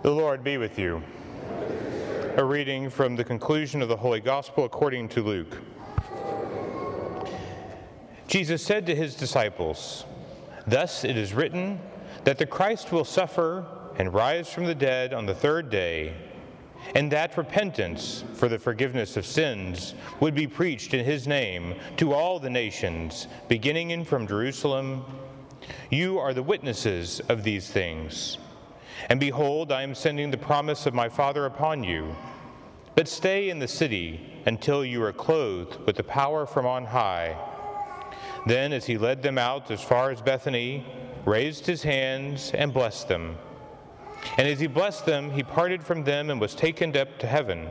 The Lord be with you. A reading from the conclusion of the Holy Gospel according to Luke. Jesus said to his disciples, Thus it is written that the Christ will suffer and rise from the dead on the third day, and that repentance for the forgiveness of sins would be preached in his name to all the nations, beginning in from Jerusalem. You are the witnesses of these things. And behold, I am sending the promise of my Father upon you. But stay in the city until you are clothed with the power from on high. Then, as he led them out as far as Bethany, raised his hands and blessed them. And as he blessed them, he parted from them and was taken up to heaven.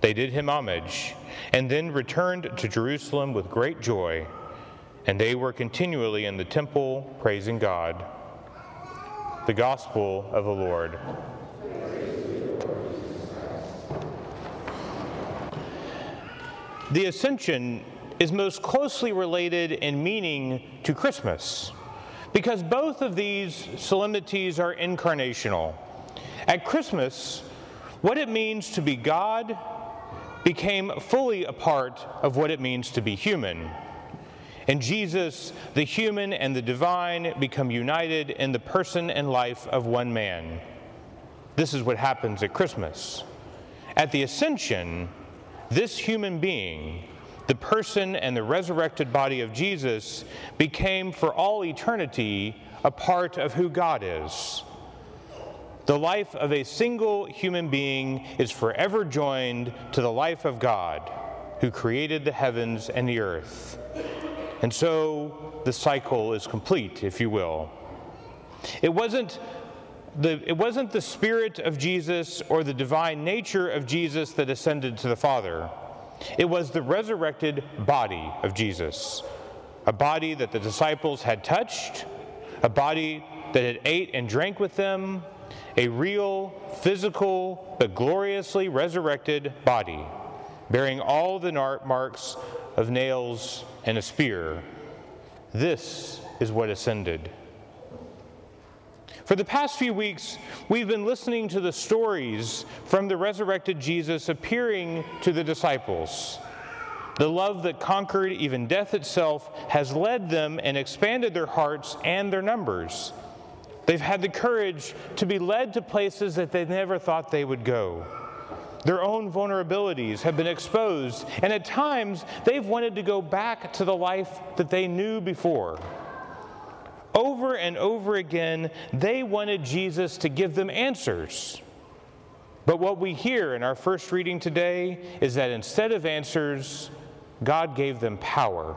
They did him homage, and then returned to Jerusalem with great joy. And they were continually in the temple praising God. The Gospel of the Lord. The Ascension is most closely related in meaning to Christmas because both of these solemnities are incarnational. At Christmas, what it means to be God became fully a part of what it means to be human. In Jesus, the human and the divine become united in the person and life of one man. This is what happens at Christmas. At the Ascension, this human being, the person and the resurrected body of Jesus, became for all eternity a part of who God is. The life of a single human being is forever joined to the life of God, who created the heavens and the earth. And so the cycle is complete, if you will. It wasn't the, it wasn't the spirit of Jesus or the divine nature of Jesus that ascended to the Father. It was the resurrected body of Jesus, a body that the disciples had touched, a body that had ate and drank with them, a real, physical, but gloriously resurrected body, bearing all the marks of nails and a spear. This is what ascended. For the past few weeks, we've been listening to the stories from the resurrected Jesus appearing to the disciples. The love that conquered even death itself has led them and expanded their hearts and their numbers. They've had the courage to be led to places that they never thought they would go. Their own vulnerabilities have been exposed, and at times they've wanted to go back to the life that they knew before. Over and over again, they wanted Jesus to give them answers. But what we hear in our first reading today is that instead of answers, God gave them power.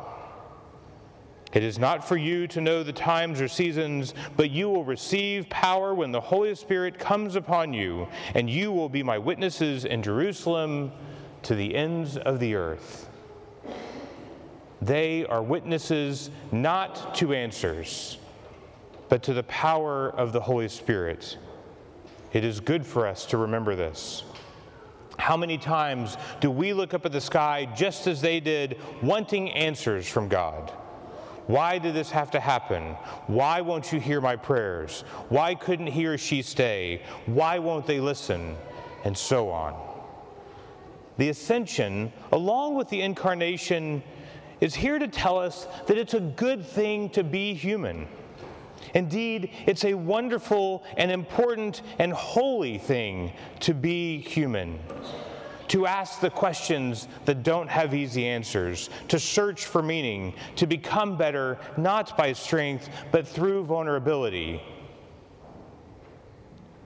It is not for you to know the times or seasons, but you will receive power when the Holy Spirit comes upon you, and you will be my witnesses in Jerusalem to the ends of the earth. They are witnesses not to answers, but to the power of the Holy Spirit. It is good for us to remember this. How many times do we look up at the sky just as they did, wanting answers from God? Why did this have to happen? Why won't you hear my prayers? Why couldn't he or she stay? Why won't they listen? And so on. The ascension, along with the incarnation, is here to tell us that it's a good thing to be human. Indeed, it's a wonderful and important and holy thing to be human to ask the questions that don't have easy answers, to search for meaning, to become better not by strength, but through vulnerability.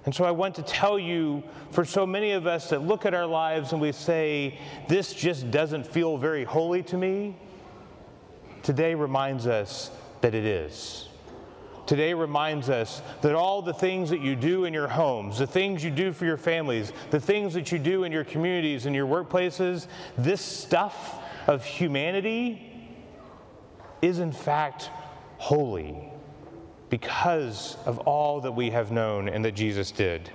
And so I want to tell you, for so many of us that look at our lives and we say, this just doesn't feel very holy to me, today reminds us that it is today reminds us that all the things that you do in your homes, the things you do for your families, the things that you do in your communities and your workplaces, this stuff of humanity is in fact holy because of all that we have known and that Jesus did.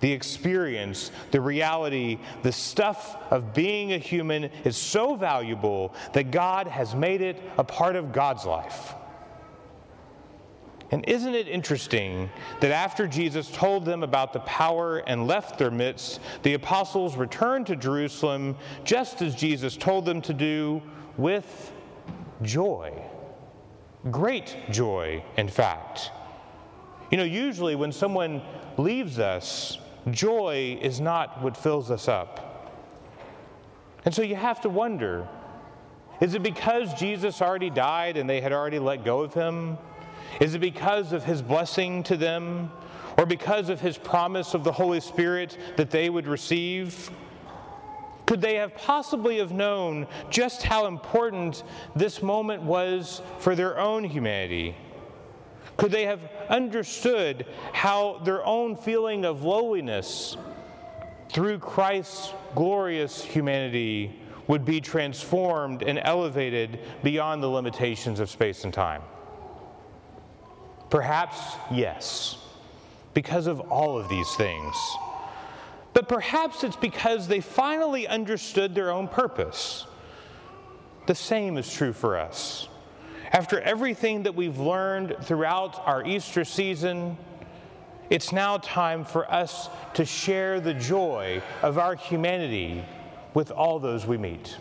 The experience, the reality, the stuff of being a human is so valuable that God has made it a part of God's life. And isn't it interesting that after Jesus told them about the power and left their midst, the apostles returned to Jerusalem just as Jesus told them to do with joy? Great joy, in fact. You know, usually when someone leaves us, joy is not what fills us up. And so you have to wonder is it because Jesus already died and they had already let go of him? Is it because of his blessing to them or because of his promise of the Holy Spirit that they would receive? Could they have possibly have known just how important this moment was for their own humanity? Could they have understood how their own feeling of lowliness through Christ's glorious humanity would be transformed and elevated beyond the limitations of space and time? Perhaps yes, because of all of these things. But perhaps it's because they finally understood their own purpose. The same is true for us. After everything that we've learned throughout our Easter season, it's now time for us to share the joy of our humanity with all those we meet.